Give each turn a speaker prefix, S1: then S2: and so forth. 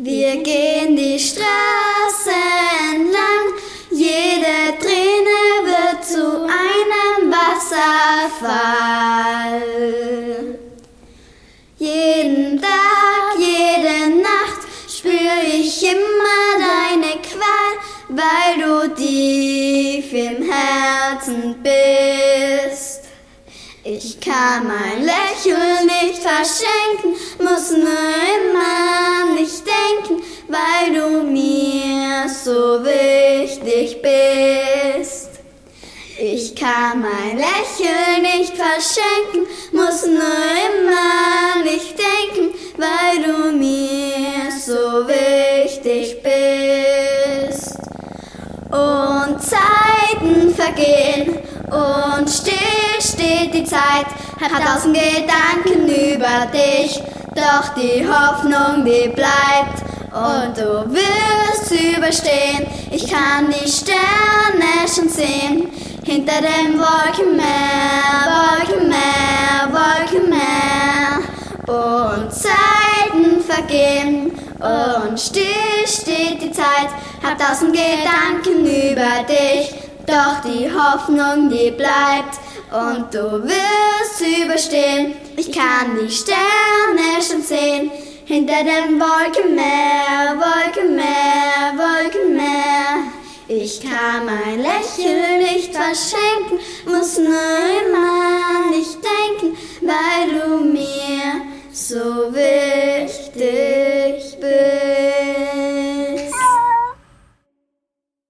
S1: Wir gehen die Straße entlang, jede Träne wird zu einem Wasserfall. Jeden Tag, jede Nacht spür ich immer deine Qual, weil du tief im Herzen bist. Ich kann mein Lächeln nicht verschenken, muss nur so wichtig bist. Ich kann mein Lächeln nicht verschenken, muss nur immer nicht denken, weil du mir so wichtig bist. Und Zeiten vergehen und still steht die Zeit, hat tausend Gedanken über dich, doch die Hoffnung, die bleibt und du wirst überstehen. Ich kann die Sterne schon sehen, hinter dem Wolkenmeer, Wolkenmeer, Wolkenmeer. Und Zeiten vergehen und still steht die Zeit, hab tausend Gedanken über dich, doch die Hoffnung, die bleibt und du wirst überstehen. Ich kann die Sterne schon sehen, hinter dem Wolkenmeer, Wolkenmeer. Ich kann mein Lächeln nicht verschenken, muss nur immer nicht denken, weil du mir so willst.